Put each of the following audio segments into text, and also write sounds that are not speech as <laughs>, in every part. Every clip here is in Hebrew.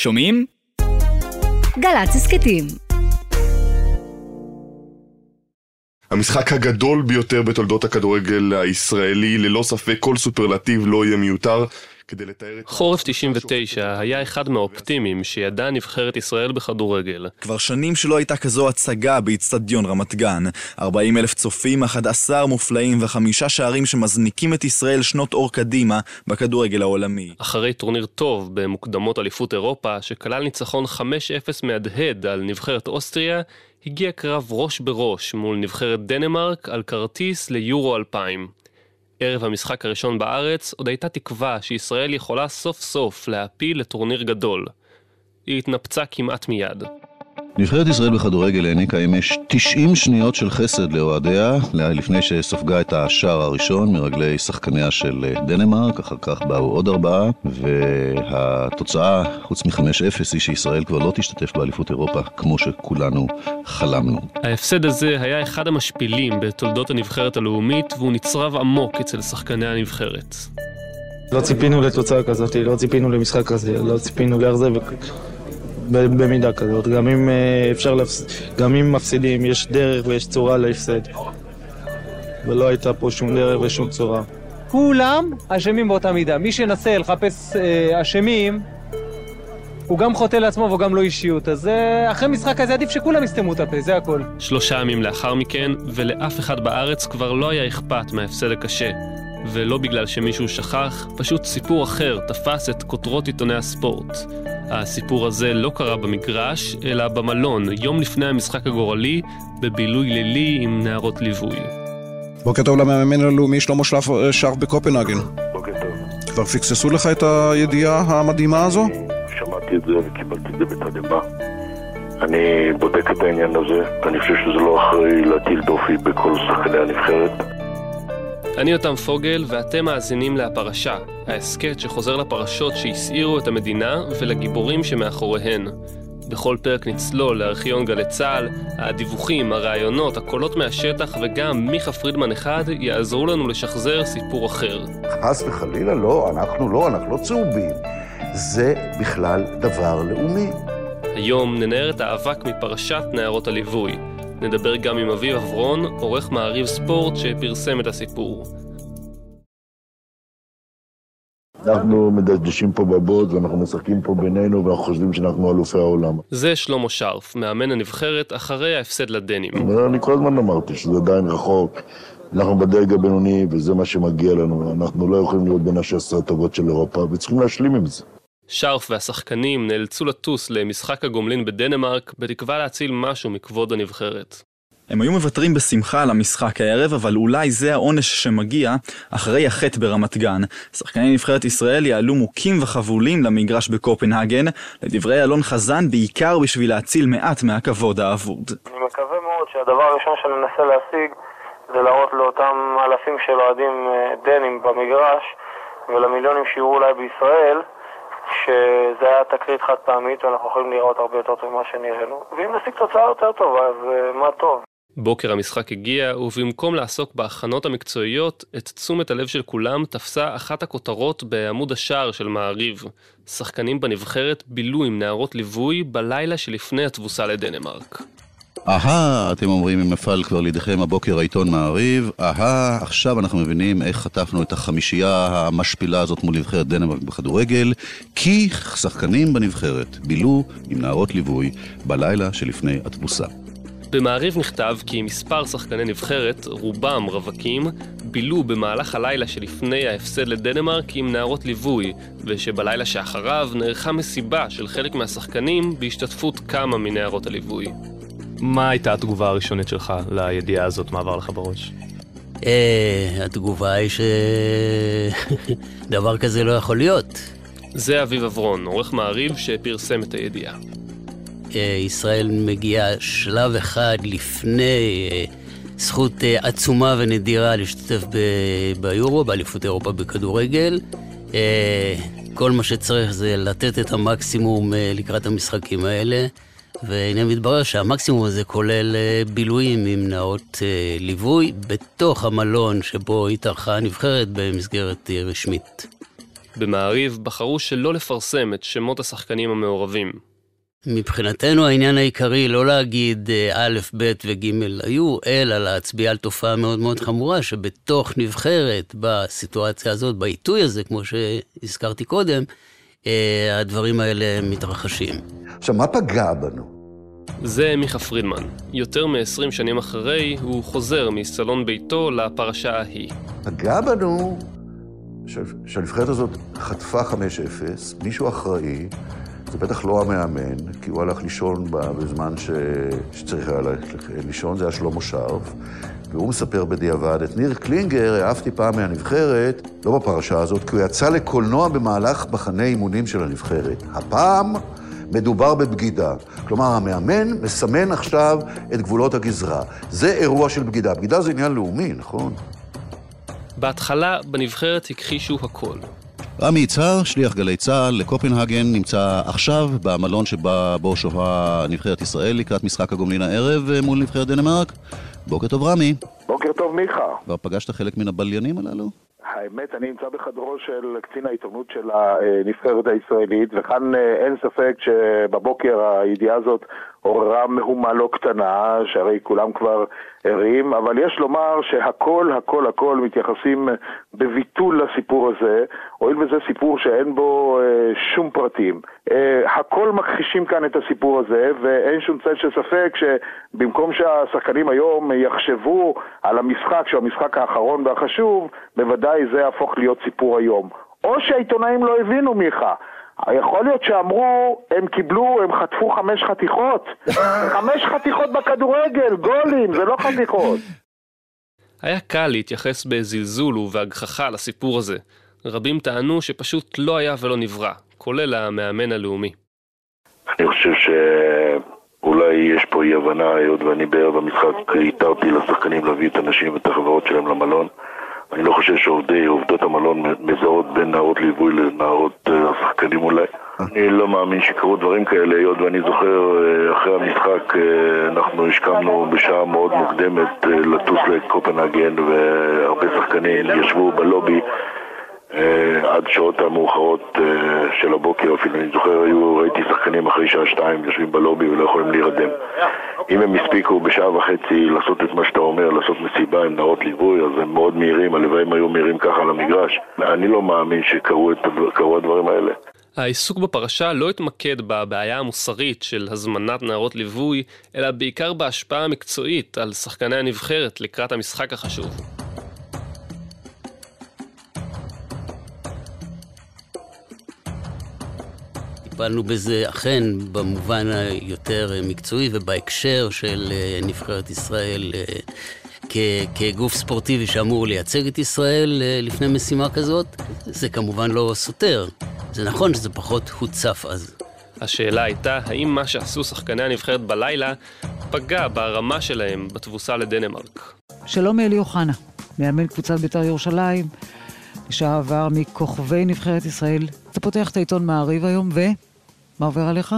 שומעים? גל"צ הסכתים המשחק הגדול ביותר בתולדות הכדורגל הישראלי, ללא ספק כל סופרלטיב לא יהיה מיותר. כדי לתאר את... חורף 99 היה אחד מהאופטימיים שידעה נבחרת ישראל בכדורגל. כבר שנים שלא הייתה כזו הצגה באיצטדיון רמת גן. 40 אלף צופים, 11 מופלאים וחמישה שערים שמזניקים את ישראל שנות אור קדימה בכדורגל העולמי. אחרי טורניר טוב במוקדמות אליפות אירופה, שכלל ניצחון 5-0 מהדהד על נבחרת אוסטריה, הגיע קרב ראש בראש מול נבחרת דנמרק על כרטיס ליורו 2000. ערב המשחק הראשון בארץ, עוד הייתה תקווה שישראל יכולה סוף סוף להעפיל לטורניר גדול. היא התנפצה כמעט מיד. נבחרת ישראל בכדורגל העניקה אמש 90 שניות של חסד לאוהדיה, לפני שספגה את השער הראשון מרגלי שחקניה של דנמרק, אחר כך באו עוד ארבעה, והתוצאה, חוץ מ-5-0, היא שישראל כבר לא תשתתף באליפות אירופה, כמו שכולנו חלמנו. ההפסד הזה היה אחד המשפילים בתולדות הנבחרת הלאומית, והוא נצרב עמוק אצל שחקני הנבחרת. לא ציפינו לתוצאה כזאת, לא ציפינו למשחק כזה, לא ציפינו לאכזב. במידה כזאת. גם אם אה, אפשר להפס... גם אם מפסידים, יש דרך ויש צורה להפסד. ולא הייתה פה שום דרך ושום צורה. כולם אשמים באותה מידה. מי שינסה לחפש אה, אשמים, הוא גם חוטא לעצמו והוא גם לא אישיות. אז אה, אחרי משחק כזה עדיף שכולם יסתמו את הפה, זה הכל. שלושה ימים לאחר מכן, ולאף אחד בארץ כבר לא היה אכפת מההפסד הקשה. ולא בגלל שמישהו שכח, פשוט סיפור אחר תפס את כותרות עיתוני הספורט. הסיפור הזה לא קרה במגרש, אלא במלון, יום לפני המשחק הגורלי, בבילוי לילי עם נערות ליווי. בוקר טוב למאמן הלאומי שלמה שרף בקופנהגן. בוקר טוב. כבר פיקססו לך את הידיעה המדהימה הזו? שמעתי את זה וקיבלתי את זה בתדהמה. אני בודק את העניין הזה, ואני חושב שזה לא אחראי להטיל דופי בכל שחקני הנבחרת. אני יותם פוגל, ואתם מאזינים להפרשה, ההסכת שחוזר לפרשות שהסעירו את המדינה ולגיבורים שמאחוריהן. בכל פרק נצלול לארכיון גלי צה"ל, הדיווחים, הרעיונות, הקולות מהשטח וגם מיכה פרידמן אחד יעזרו לנו לשחזר סיפור אחר. חס וחלילה לא, אנחנו לא, אנחנו לא צהובים. זה בכלל דבר לאומי. היום ננער את האבק מפרשת נערות הליווי. נדבר גם עם אביב אברון, עורך מעריב ספורט שפרסם את הסיפור. אנחנו מדשדשים פה בבוט ואנחנו משחקים פה בינינו ואנחנו חושבים שאנחנו אלופי העולם. זה שלמה שרף, מאמן הנבחרת אחרי ההפסד לדנים. אני כל הזמן אמרתי שזה עדיין רחוק. אנחנו בדרג הבינוני וזה מה שמגיע לנו. אנחנו לא יכולים להיות בין השסר הטובות של אירופה וצריכים להשלים עם זה. שרף והשחקנים נאלצו לטוס למשחק הגומלין בדנמרק בתקווה להציל משהו מכבוד הנבחרת. הם היו מוותרים בשמחה על המשחק הערב, אבל אולי זה העונש שמגיע אחרי החטא ברמת גן. שחקני נבחרת ישראל יעלו מוכים וחבולים למגרש בקופנהגן, לדברי אלון חזן, בעיקר בשביל להציל מעט מהכבוד האבוד. אני מקווה מאוד שהדבר הראשון שננסה להשיג זה להראות לאותם אלפים של אוהדים אה, דנים במגרש ולמיליונים שיראו אולי בישראל שזה היה תקרית חד פעמית ואנחנו יכולים לראות הרבה יותר טוב ממה שנראינו ואם נשיג תוצאה יותר טובה אז uh, מה טוב. בוקר המשחק הגיע, ובמקום לעסוק בהכנות המקצועיות, את תשומת הלב של כולם תפסה אחת הכותרות בעמוד השער של מעריב. שחקנים בנבחרת בילו עם נערות ליווי בלילה שלפני התבוסה לדנמרק. אהה, אתם אומרים אם נפל כבר לידיכם הבוקר העיתון מעריב, אהה, עכשיו אנחנו מבינים איך חטפנו את החמישייה המשפילה הזאת מול נבחרת דנמרק בכדורגל, כי שחקנים בנבחרת בילו עם נערות ליווי בלילה שלפני התבוסה. במעריב נכתב כי מספר שחקני נבחרת, רובם רווקים, בילו במהלך הלילה שלפני ההפסד לדנמרק עם נערות ליווי, ושבלילה שאחריו נערכה מסיבה של חלק מהשחקנים בהשתתפות כמה מנערות הליווי. מה הייתה התגובה הראשונית שלך לידיעה הזאת, מה עבר לך בראש? אה, התגובה היא שדבר <laughs> כזה לא יכול להיות. זה אביב אברון, עורך מעריב שפרסם את הידיעה. אה, ישראל מגיעה שלב אחד לפני אה, זכות עצומה ונדירה להשתתף ביורו, באליפות אירופה בכדורגל. כל מה שצריך זה לתת את המקסימום לקראת המשחקים האלה. והנה מתברר שהמקסימום הזה כולל אה, בילויים עם נאות אה, ליווי בתוך המלון שבו התארחה הנבחרת במסגרת אה, רשמית. במעריב בחרו שלא לפרסם את שמות השחקנים המעורבים. מבחינתנו העניין העיקרי לא להגיד א', ב' וג' היו, אלא להצביע על תופעה מאוד מאוד חמורה שבתוך נבחרת, בסיטואציה הזאת, בעיתוי הזה, כמו שהזכרתי קודם, הדברים האלה מתרחשים. עכשיו, מה פגע בנו? זה מיכה פרידמן. יותר מ-20 שנים אחרי, הוא חוזר מסלון ביתו לפרשה ההיא. פגע בנו שהנבחרת הזאת חטפה 5-0, מישהו אחראי, זה בטח לא המאמן, כי הוא הלך לישון בזמן ש... שצריך היה לישון, זה היה שלמה שרף, והוא מספר בדיעבד, את ניר קלינגר העפתי פעם מהנבחרת, לא בפרשה הזאת, כי הוא יצא לקולנוע במהלך מחנה אימונים של הנבחרת. הפעם מדובר בבגידה. כלומר, המאמן מסמן עכשיו את גבולות הגזרה. זה אירוע של בגידה. בגידה זה עניין לאומי, נכון? בהתחלה, בנבחרת הכחישו הכל. רמי יצהר, שליח גלי צה"ל לקופנהגן, נמצא עכשיו במלון שבה בו שוהה נבחרת ישראל לקראת משחק הגומלין הערב מול נבחרת דנמרק. בוקר טוב רמי. בוקר טוב מיכה. כבר פגשת חלק מן הבליינים הללו? האמת, אני נמצא בחדרו של קצין העיתונות של הנבחרת הישראלית, וכאן אין ספק שבבוקר הידיעה הזאת עוררה מהומה לא קטנה, שהרי כולם כבר ערים, אבל יש לומר שהכל, הכל, הכל מתייחסים בביטול לסיפור הזה, הואיל וזה סיפור שאין בו אה, שום פרטים. אה, הכל מכחישים כאן את הסיפור הזה, ואין שום צל של ספק שבמקום שהשחקנים היום יחשבו על המשחק, שהוא המשחק האחרון והחשוב, בוודאי זה יהפוך להיות סיפור היום. או שהעיתונאים לא הבינו, מיכה. יכול להיות שאמרו, הם קיבלו, הם חטפו חמש חתיכות. <laughs> חמש חתיכות בכדורגל, גולים, זה לא חתיכות. היה קל להתייחס בזלזול ובהגחכה לסיפור הזה. רבים טענו שפשוט לא היה ולא נברא, כולל המאמן הלאומי. אני חושב שאולי יש פה אי הבנה, היות ואני בערב המשחק התרתי לשחקנים להביא את הנשים ואת החברות שלהם למלון. אני לא חושב שעובדי, עובדות המלון מזהות בין נערות ליווי לנערות אה, השחקנים אולי. אני לא מאמין שקרו דברים כאלה, היות ואני זוכר אה, אחרי המשחק אה, אנחנו השכמנו בשעה מאוד מוקדמת לטוס לקופנהגן והרבה שחקנים ישבו בלובי עד שעות המאוחרות של הבוקר אפילו, אני זוכר, היו, ראיתי שחקנים אחרי שעה שתיים יושבים בלובי ולא יכולים להירדם. אם הם הספיקו בשעה וחצי לעשות את מה שאתה אומר, לעשות מסיבה עם נערות ליווי, אז הם מאוד מהירים, הלוואי הם היו מהירים ככה על המגרש. אני לא מאמין שקרו הדברים האלה. העיסוק בפרשה לא התמקד בבעיה המוסרית של הזמנת נערות ליווי, אלא בעיקר בהשפעה המקצועית על שחקני הנבחרת לקראת המשחק החשוב. טיפלנו בזה אכן במובן היותר מקצועי ובהקשר של אה, נבחרת ישראל אה, כגוף ספורטיבי שאמור לייצג את ישראל אה, לפני משימה כזאת, זה כמובן לא סותר. זה נכון שזה פחות הוצף אז. השאלה הייתה, האם מה שעשו שחקני הנבחרת בלילה פגע ברמה שלהם בתבוסה לדנמרק? שלום אלי אוחנה, מאמן קבוצת בית"ר ירושלים, לשעבר מכוכבי נבחרת ישראל. אתה פותח את העיתון מעריב היום, ו... מה עובר עליך?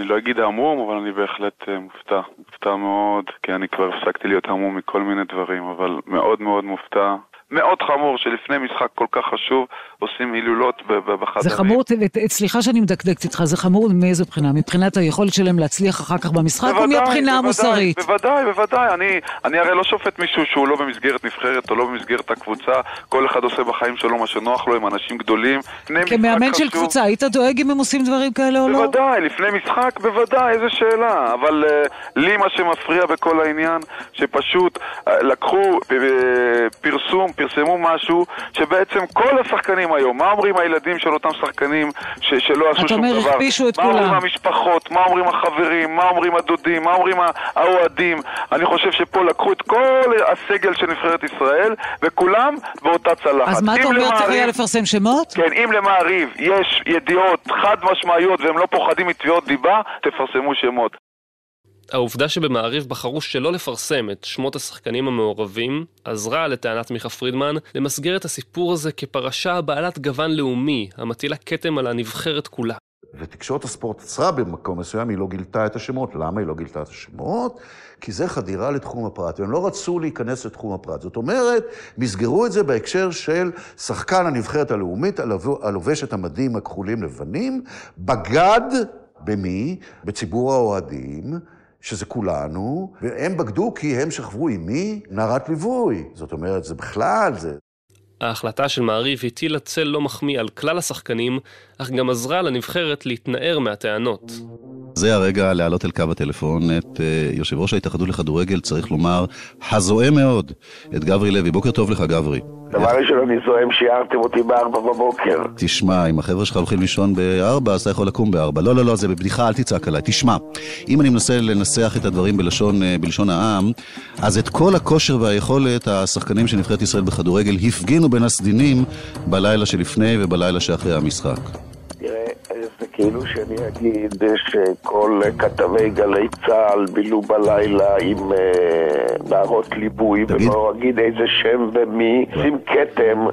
אני לא אגיד המום, אבל אני בהחלט uh, מופתע. מופתע מאוד, כי אני כבר הפסקתי להיות המום מכל מיני דברים, אבל מאוד מאוד מופתע מאוד חמור שלפני משחק כל כך חשוב עושים הילולות בחדרים. זה חמור, סליחה שאני מדקדקת איתך, זה חמור מאיזו בחינה? מבחינת היכולת שלהם להצליח אחר כך במשחק, בוודאי, או מבחינה המוסרית? בוודאי, בוודאי, אני, אני הרי לא שופט מישהו שהוא לא במסגרת נבחרת או לא במסגרת הקבוצה, כל אחד עושה בחיים שלו מה שנוח לו עם אנשים גדולים. כמאמן של קבוצה, היית דואג אם הם עושים דברים כאלה או לא? בוודאי, לפני משחק, בוודאי, איזה שאלה. אבל uh, לי מה שמפריע בכל העניין, שפשוט uh, לקחו uh, פרסום, פרסמו משהו שבעצם כל השחקנים היום, מה אומרים הילדים של אותם שחקנים ש- שלא עשו שום דבר? אתה אומר, הכפישו את מה כולם. מה אומרים המשפחות, מה אומרים החברים, מה אומרים הדודים, מה אומרים האוהדים? אני חושב שפה לקחו את כל הסגל של נבחרת ישראל וכולם באותה צלחת. אז מה אתה אומר, צריך היה לפרסם שמות? כן, אם למעריב יש ידיעות חד משמעיות והם לא פוחדים מתביעות דיבה, תפרסמו שמות. העובדה שבמעריב בחרו שלא לפרסם את שמות השחקנים המעורבים, עזרה לטענת מיכה פרידמן למסגר את הסיפור הזה כפרשה בעלת גוון לאומי, המטילה כתם על הנבחרת כולה. ותקשורת הספורט עצרה במקום מסוים, היא לא גילתה את השמות. למה היא לא גילתה את השמות? כי זה חדירה לתחום הפרט, והם לא רצו להיכנס לתחום הפרט. זאת אומרת, מסגרו את זה בהקשר של שחקן הנבחרת הלאומית הלובש את המדים הכחולים לבנים, בגד במי? בציבור האוהדים. שזה כולנו, והם בגדו כי הם שכבו עם מי? נערת ליווי. זאת אומרת, זה בכלל, זה... ההחלטה של מעריב הטילה צל לא מחמיא על כלל השחקנים, אך גם עזרה לנבחרת להתנער מהטענות. זה הרגע להעלות אל קו הטלפון את uh, יושב ראש ההתאחדות לכדורגל, צריך לומר, הזוהה מאוד, את גברי לוי. בוקר טוב לך, גברי. דבר ראשון, אני זוהם שיערתם אותי בארבע בבוקר. תשמע, אם החבר'ה שלך הולכים לישון בארבע, אז אתה יכול לקום בארבע. לא, לא, לא, זה בבדיחה, אל תצעק עליי. תשמע, אם אני מנסה לנסח את הדברים בלשון, אה, בלשון העם, אז את כל הכושר והיכולת, השחקנים של נבחרת ישראל בכדורגל הפגינו בין הסדינים בלילה שלפני ובלילה שאחרי המשחק. זה כאילו שאני אגיד שכל כתבי גלי צה"ל בילו בלילה עם נערות uh, ליבוי, ולא אגיד איזה שם ומי, שים כתם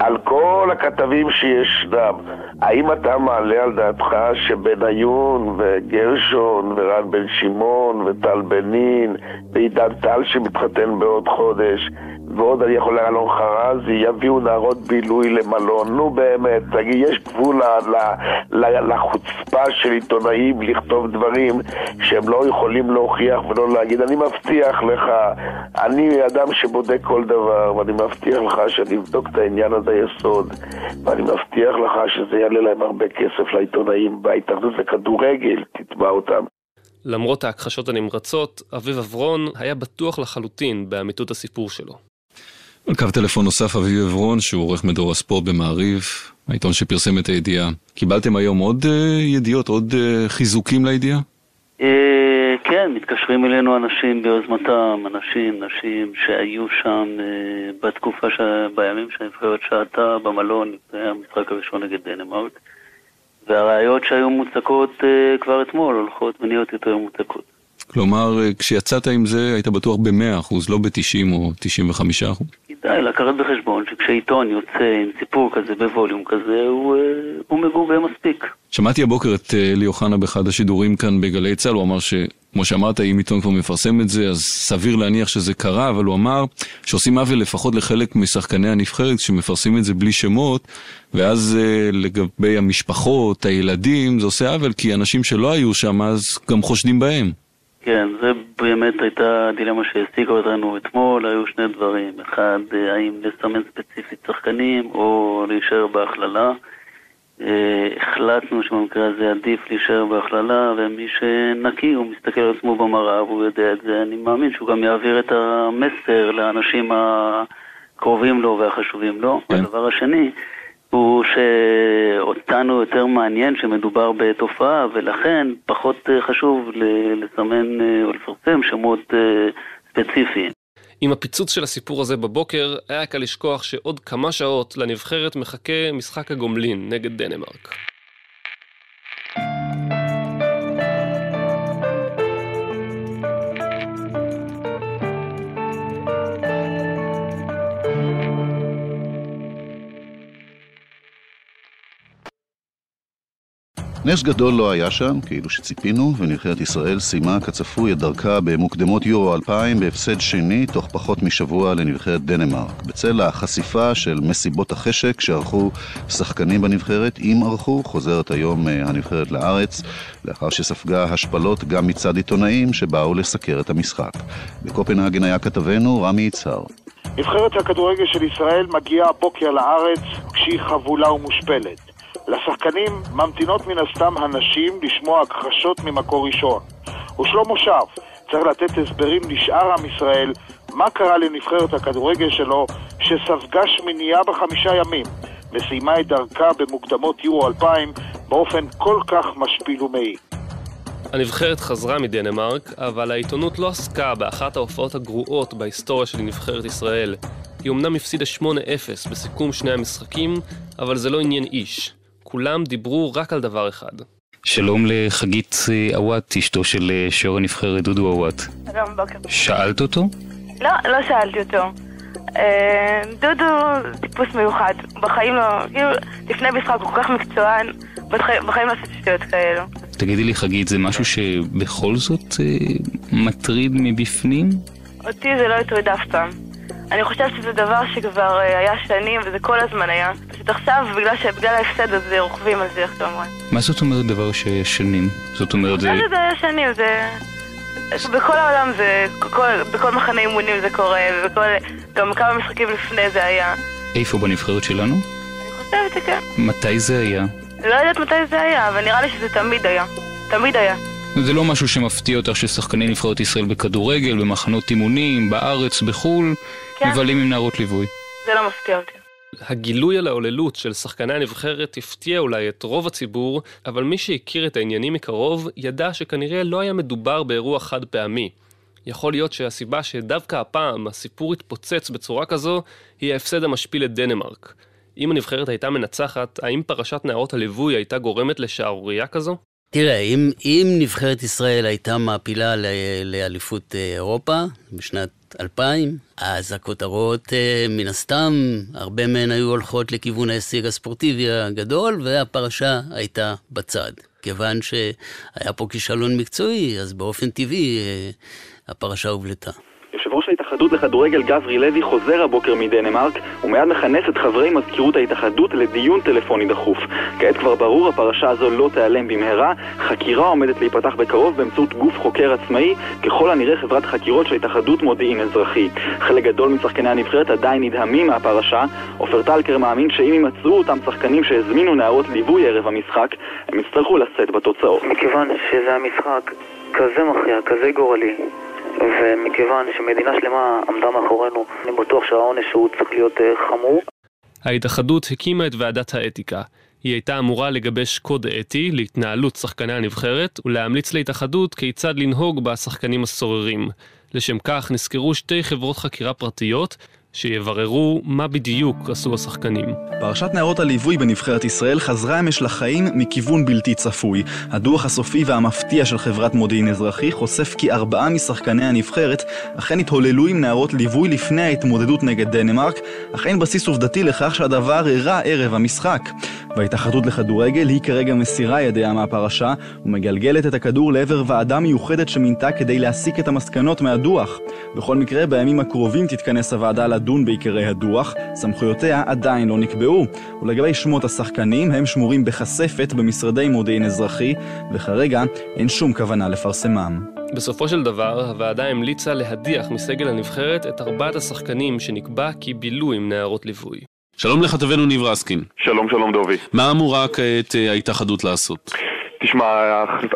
על כל הכתבים שישנם. האם אתה מעלה על דעתך שבניון וגרשון ורן בן שמעון וטל בנין ועידן טל שמתחתן בעוד חודש ועוד אני יכול להראה אלון חרזי, יביאו נערות בילוי למלון. נו באמת, תגיד, יש גבול לחוצפה של עיתונאים לכתוב דברים שהם לא יכולים להוכיח ולא להגיד. אני מבטיח לך, אני אדם שבודק כל דבר, ואני מבטיח לך שאני אבדוק את העניין הזה יסוד, ואני מבטיח לך שזה יעלה להם הרבה כסף לעיתונאים בהתאחדות לכדורגל, תתבע אותם. למרות ההכחשות הנמרצות, אביב עברון היה בטוח לחלוטין באמיתות הסיפור שלו. על קו טלפון נוסף אביב עברון, שהוא עורך מדור הספורט במעריב, העיתון שפרסם את הידיעה. קיבלתם היום עוד uh, ידיעות, עוד uh, חיזוקים לידיעה? Uh, כן, מתקשרים אלינו אנשים ביוזמתם, אנשים, נשים שהיו שם uh, בתקופה, ש... בימים שהנבחרת שעתה במלון, היה המשחק הראשון נגד דנמרק, והראיות שהיו מוצקות uh, כבר אתמול הולכות ונהיות יותר מוצקות. כלומר, כשיצאת עם זה היית בטוח ב-100%, לא ב-90 או 95%? כדאי לקחת בחשבון שכשעיתון יוצא עם סיפור כזה בווליום כזה, הוא, הוא מגובה מספיק. שמעתי הבוקר את אלי אוחנה באחד השידורים כאן בגלי צה"ל, הוא אמר ש... כמו שאמרת, אם עיתון כבר מפרסם את זה, אז סביר להניח שזה קרה, אבל הוא אמר שעושים עוול לפחות לחלק משחקני הנבחרת שמפרסמים את זה בלי שמות, ואז לגבי המשפחות, הילדים, זה עושה עוול, כי אנשים שלא היו שם אז גם חושדים בהם. כן, זה באמת הייתה דילמה שהעסיקה אותנו אתמול, היו שני דברים. אחד, האם לסמן ספציפית שחקנים או להישאר בהכללה. החלטנו שבמקרה הזה עדיף להישאר בהכללה, ומי שנקי, הוא מסתכל על עצמו במראה והוא יודע את זה. אני מאמין שהוא גם יעביר את המסר לאנשים הקרובים לו והחשובים לו. כן. הדבר השני, הוא שאותנו יותר מעניין שמדובר בתופעה, ולכן פחות חשוב לסמן או לפרסם שמות ספציפיים. עם הפיצוץ של הסיפור הזה בבוקר, היה קל לשכוח שעוד כמה שעות לנבחרת מחכה משחק הגומלין נגד דנמרק. נס גדול לא היה שם, כאילו שציפינו, ונבחרת ישראל סיימה כצפוי את דרכה במוקדמות יורו 2000 בהפסד שני תוך פחות משבוע לנבחרת דנמרק. בצל החשיפה של מסיבות החשק שערכו שחקנים בנבחרת, אם ערכו, חוזרת היום הנבחרת לארץ, לאחר שספגה השפלות גם מצד עיתונאים שבאו לסקר את המשחק. בקופנהגן היה כתבנו רמי יצהר. נבחרת הכדורגל של ישראל מגיעה הבוקר לארץ כשהיא חבולה ומושפלת. לשחקנים ממתינות מן הסתם הנשים לשמוע הכחשות ממקור ראשון. ושלמה שרף צריך לתת הסברים לשאר עם ישראל מה קרה לנבחרת הכדורגל שלו שספגה שמינייה בחמישה ימים וסיימה את דרכה במוקדמות יורו 2000 באופן כל כך משפיל ומעיק. הנבחרת חזרה מדנמרק, אבל העיתונות לא עסקה באחת ההופעות הגרועות בהיסטוריה של נבחרת ישראל. היא אמנם הפסידה 8-0 בסיכום שני המשחקים, אבל זה לא עניין איש. כולם דיברו רק על דבר אחד. שלום לחגית עוואט, אשתו של שוער הנבחרת דודו עוואט. שלום, בוקר. שאלת אותו? לא, לא שאלתי אותו. דודו טיפוס מיוחד, בחיים לא, כאילו, לפני משחק הוא כל כך מקצוען, בחיים, לא עשיתי שטויות כאלו. תגידי לי, חגית, זה משהו שבכל זאת אה, מטריד מבפנים? אותי זה לא הטריד אף פעם. אני חושבת שזה דבר שכבר אה, היה שנים, וזה כל הזמן היה. פשוט עכשיו, בגלל, ש... בגלל ההפסד הזה, רוכבים על זה, איך שאתה אומר. מה זאת אומרת דבר שהיה שנים? זאת אומרת, זה... זה היה שנים? זה... בכל העולם זה, כל, בכל מחנה אימונים זה קורה, ובכל, גם כמה משחקים לפני זה היה. איפה בנבחרת שלנו? אני חושבת שכן. מתי זה היה? לא יודעת מתי זה היה, אבל נראה לי שזה תמיד היה. תמיד היה. זה לא משהו שמפתיע אותך ששחקני נבחרת ישראל בכדורגל, במחנות אימונים, בארץ, בחו"ל, כן. מבלים עם נערות ליווי. זה לא מפתיע אותי. הגילוי על ההוללות של שחקני הנבחרת הפתיע אולי את רוב הציבור, אבל מי שהכיר את העניינים מקרוב, ידע שכנראה לא היה מדובר באירוע חד פעמי. יכול להיות שהסיבה שדווקא הפעם הסיפור התפוצץ בצורה כזו, היא ההפסד המשפיל לדנמרק. אם הנבחרת הייתה מנצחת, האם פרשת נערות הליווי הייתה גורמת לשערורייה כזו? תראה, אם, אם נבחרת ישראל הייתה מעפילה לאליפות אה, אירופה בשנת 2000, אז הכותרות, אה, מן הסתם, הרבה מהן היו הולכות לכיוון ההישג הספורטיבי הגדול, והפרשה הייתה בצד. כיוון שהיה פה כישלון מקצועי, אז באופן טבעי אה, הפרשה הובלטה. יושב ראש ההתאחדות לכדורגל גברי לוי חוזר הבוקר מדנמרק ומיד מכנס את חברי מזכירות ההתאחדות לדיון טלפוני דחוף. כעת כבר ברור, הפרשה הזו לא תיעלם במהרה, חקירה עומדת להיפתח בקרוב באמצעות גוף חוקר עצמאי, ככל הנראה חברת חקירות של התאחדות מודיעין אזרחי. חלק גדול משחקני הנבחרת עדיין נדהמים מהפרשה. עופר טלקר מאמין שאם יימצאו אותם שחקנים שהזמינו נערות ליווי ערב המשחק, הם יצטרכו לשאת בתוצאות. מכיוון שזה המשחק כזה מכריע, כזה גורלי, ומכיוון שמדינה שלמה עמדה מאחורינו, אני בטוח שהעונש הוא צריך להיות אה, חמור. ההתאחדות הקימה את ועדת האתיקה. היא הייתה אמורה לגבש קוד אתי להתנהלות שחקני הנבחרת ולהמליץ להתאחדות כיצד לנהוג בשחקנים הסוררים. לשם כך נזכרו שתי חברות חקירה פרטיות שיבררו מה בדיוק עשו השחקנים. פרשת נערות הליווי בנבחרת ישראל חזרה אמש לחיים מכיוון בלתי צפוי. הדוח הסופי והמפתיע של חברת מודיעין אזרחי חושף כי ארבעה משחקני הנבחרת אכן התהוללו עם נערות ליווי לפני ההתמודדות נגד דנמרק, אך אין בסיס עובדתי לכך שהדבר אירע ערב המשחק. וההתאחדות לכדורגל היא כרגע מסירה ידיה מהפרשה ומגלגלת את הכדור לעבר ועדה מיוחדת שמינתה כדי להסיק את המסקנות מהדוח. בכל מקרה, בימים הקרובים תתכנס הוועדה לדון בעיקרי הדוח, סמכויותיה עדיין לא נקבעו. ולגבי שמות השחקנים, הם שמורים בכספת במשרדי מודיעין אזרחי, וכרגע אין שום כוונה לפרסמם. בסופו של דבר, הוועדה המליצה להדיח מסגל הנבחרת את ארבעת השחקנים שנקבע כי בילו עם נערות ליווי. שלום לכתבנו ניב רסקין. שלום, שלום דובי. מה אמורה כעת אה, ההתאחדות לעשות? תשמע,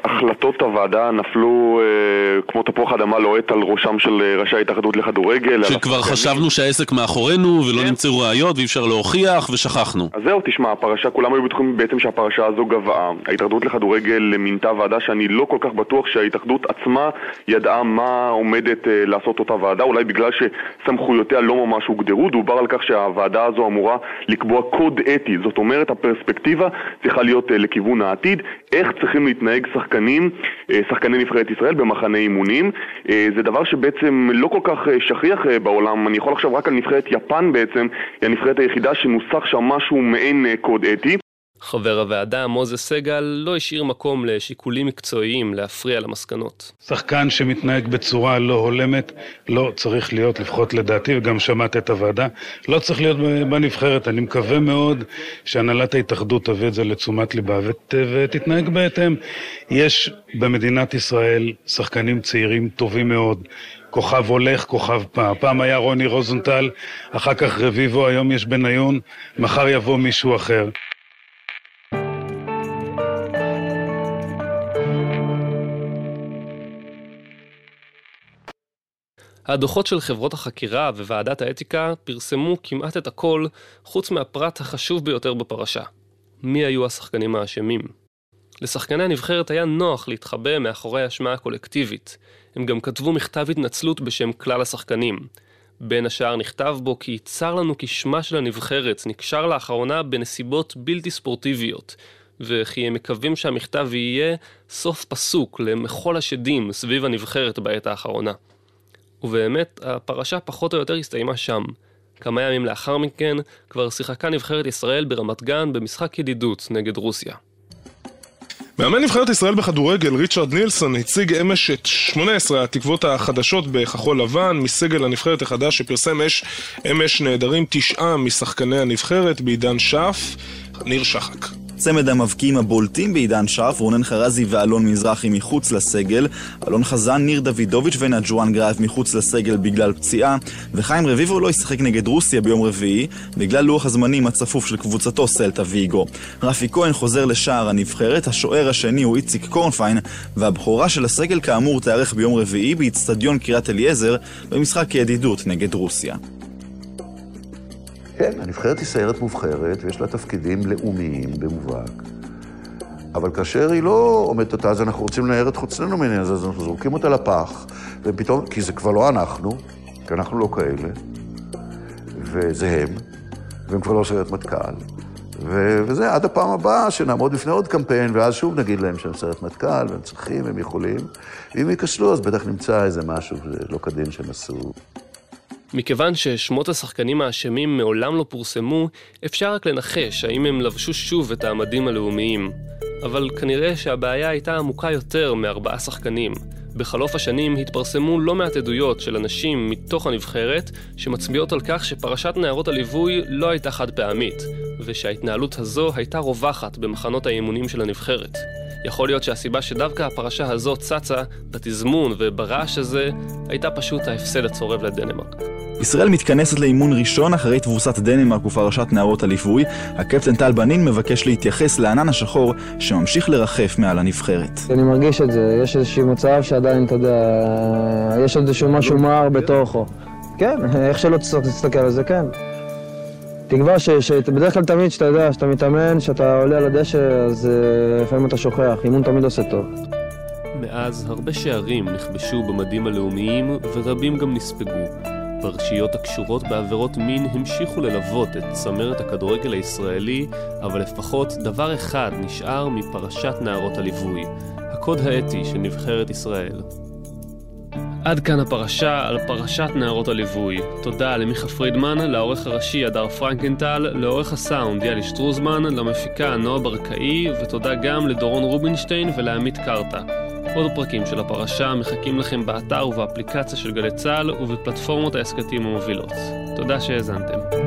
החלטות הוועדה נפלו אה, כמו תפוח אדמה לוהט על ראשם של אה, ראשי ההתאחדות לכדורגל. שכבר חשבנו שהעסק מאחורינו ולא נמצאו ראיות ואי אפשר להוכיח ושכחנו. אז זהו, תשמע, הפרשה, כולם היו בטוחים בעצם שהפרשה הזו גבעה. ההתאחדות לכדורגל מינתה ועדה שאני לא כל כך בטוח שההתאחדות עצמה ידעה מה עומדת אה, לעשות אותה ועדה, אולי בגלל שסמכויותיה לא ממש הוגדרו. דובר על כך שהוועדה הזו אמורה לקבוע קוד אתי, זאת אומרת, הפרספקטיבה צריכה להיות אה, לכיוון העתיד, איך צריכים להתנהג שחקנים, אה, שחקני נבחרת ישראל במחנה אימונים. אה, זה דבר שבעצם לא כל כך אה, שכיח בעולם, אני יכול לחשוב רק על נבחרת יפן בעצם, היא הנבחרת היחידה שנוסח שם משהו מעין קוד אתי. חבר הוועדה, מוזס סגל, לא השאיר מקום לשיקולים מקצועיים להפריע למסקנות. שחקן שמתנהג בצורה לא הולמת, לא צריך להיות, לפחות לדעתי, וגם שמעת את הוועדה, לא צריך להיות בנבחרת. אני מקווה מאוד שהנהלת ההתאחדות תביא את זה לתשומת ליבה ות, ותתנהג בהתאם. יש במדינת ישראל שחקנים צעירים טובים מאוד. כוכב הולך, כוכב פעם. פעם היה רוני רוזנטל, אחר כך רביבו, היום יש בניון, מחר יבוא מישהו אחר. הדוחות של חברות החקירה וועדת האתיקה פרסמו כמעט את הכל, חוץ מהפרט החשוב ביותר בפרשה. מי היו השחקנים האשמים? לשחקני הנבחרת היה נוח להתחבא מאחורי האשמה הקולקטיבית. הם גם כתבו מכתב התנצלות בשם כלל השחקנים. בין השאר נכתב בו כי צר לנו כי שמה של הנבחרת נקשר לאחרונה בנסיבות בלתי ספורטיביות, וכי הם מקווים שהמכתב יהיה סוף פסוק למחול השדים סביב הנבחרת בעת האחרונה. ובאמת, הפרשה פחות או יותר הסתיימה שם. כמה ימים לאחר מכן, כבר שיחקה נבחרת ישראל ברמת גן במשחק ידידות נגד רוסיה. מאמן נבחרת ישראל בכדורגל, ריצ'רד נילסון, הציג אמש את 18 התקוות החדשות בכחול לבן, מסגל הנבחרת החדש שפרסם אש, אמש נעדרים תשעה משחקני הנבחרת בעידן שרף, ניר שחק. צמד המבקיעים הבולטים בעידן שרף, רונן חרזי ואלון מזרחי מחוץ לסגל, אלון חזן, ניר דוידוביץ' ונג'ואן גרייב מחוץ לסגל בגלל פציעה, וחיים רביבו לא ישחק נגד רוסיה ביום רביעי, בגלל לוח הזמנים הצפוף של קבוצתו סלטה ויגו. רפי כהן חוזר לשער הנבחרת, השוער השני הוא איציק קורנפיין, והבכורה של הסגל כאמור תיארך ביום רביעי באיצטדיון קריית אליעזר, במשחק ידידות נגד רוסיה. כן, הנבחרת היא סיירת מובחרת, ויש לה תפקידים לאומיים במובהק. אבל כאשר היא לא עומדת אותה, אז אנחנו רוצים לנער את חוצננו ממנה, אז אנחנו זורקים אותה לפח, ופתאום, כי זה כבר לא אנחנו, כי אנחנו לא כאלה, וזה הם, והם כבר לא סיירת מטכ"ל. ו- וזה עד הפעם הבאה שנעמוד בפני עוד קמפיין, ואז שוב נגיד להם שהם סיירת מטכ"ל, והם צריכים, הם יכולים. ואם ייכשלו, אז בטח נמצא איזה משהו לא כדין שהם עשו. מכיוון ששמות השחקנים האשמים מעולם לא פורסמו, אפשר רק לנחש האם הם לבשו שוב את העמדים הלאומיים. אבל כנראה שהבעיה הייתה עמוקה יותר מארבעה שחקנים. בחלוף השנים התפרסמו לא מעט עדויות של אנשים מתוך הנבחרת שמצביעות על כך שפרשת נערות הליווי לא הייתה חד פעמית, ושההתנהלות הזו הייתה רווחת במחנות האימונים של הנבחרת. יכול להיות שהסיבה שדווקא הפרשה הזו צצה, בתזמון וברעש הזה, הייתה פשוט ההפסד הצורב לדנמרק. ישראל מתכנסת לאימון ראשון אחרי תבוסת דנמרק ופרשת נערות הליווי. הקפטן טל בנין מבקש להתייחס לענן השחור שממשיך לרחף מעל הנבחרת. אני מרגיש את זה, יש איזשהו מצב שעדיין, אתה יודע, יש איזשהו משהו מר בתוכו. כן, איך שלא תסתכל על זה, כן. תקווה שבדרך כלל תמיד, שאתה יודע, שאתה מתאמן, שאתה עולה על הדשא, אז uh, לפעמים אתה שוכח, אימון תמיד עושה טוב. מאז הרבה שערים נכבשו במדים הלאומיים ורבים גם נספגו. פרשיות הקשורות בעבירות מין המשיכו ללוות את צמרת הכדורגל הישראלי, אבל לפחות דבר אחד נשאר מפרשת נערות הליווי, הקוד האתי של נבחרת ישראל. עד כאן הפרשה על פרשת נערות הליווי. תודה למיכה פרידמן, לעורך הראשי הדר פרנקנטל, לעורך הסאונד יאלי שטרוזמן, למפיקה נועה ברקאי, ותודה גם לדורון רובינשטיין ולעמית קרתא. עוד פרקים של הפרשה מחכים לכם באתר ובאפליקציה של גלי צה"ל ובפלטפורמות ההסכתים המובילות. תודה שהאזנתם.